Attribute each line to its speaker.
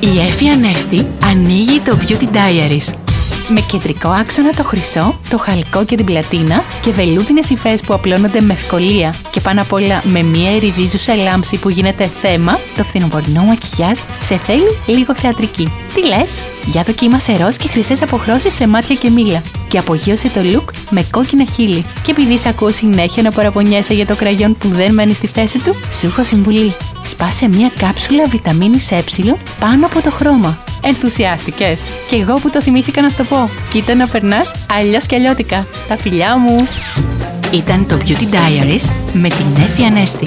Speaker 1: Η Εφη Ανέστη ανοίγει το Beauty Diaries με κεντρικό άξονα το χρυσό, το χαλκό και την πλατίνα και βελούδινες υφές που απλώνονται με ευκολία και πάνω απ' όλα με μια ερηδίζουσα λάμψη που γίνεται θέμα, το φθινοπορεινό μακιγιάζ σε θέλει λίγο θεατρική. Τι λες; Για δοκίμασε ροζ και χρυσές αποχρώσεις σε μάτια και μήλα και απογείωσε το look με κόκκινα χείλη. Και επειδή σε ακούω συνέχεια να παραπονιέσαι για το κραγιόν που δεν μένει στη θέση του, σου έχω συμβουλή. Σπάσε μια κάψουλα βιταμίνης ε πάνω από το χρώμα. Ενθουσιάστηκες. Και εγώ που το θυμήθηκα να σου το πω. Κοίτα να περνάς αλλιώς και αλλιώτικα. Τα φιλιά μου. Ήταν το Beauty Diaries με την Εύη Ανέστη.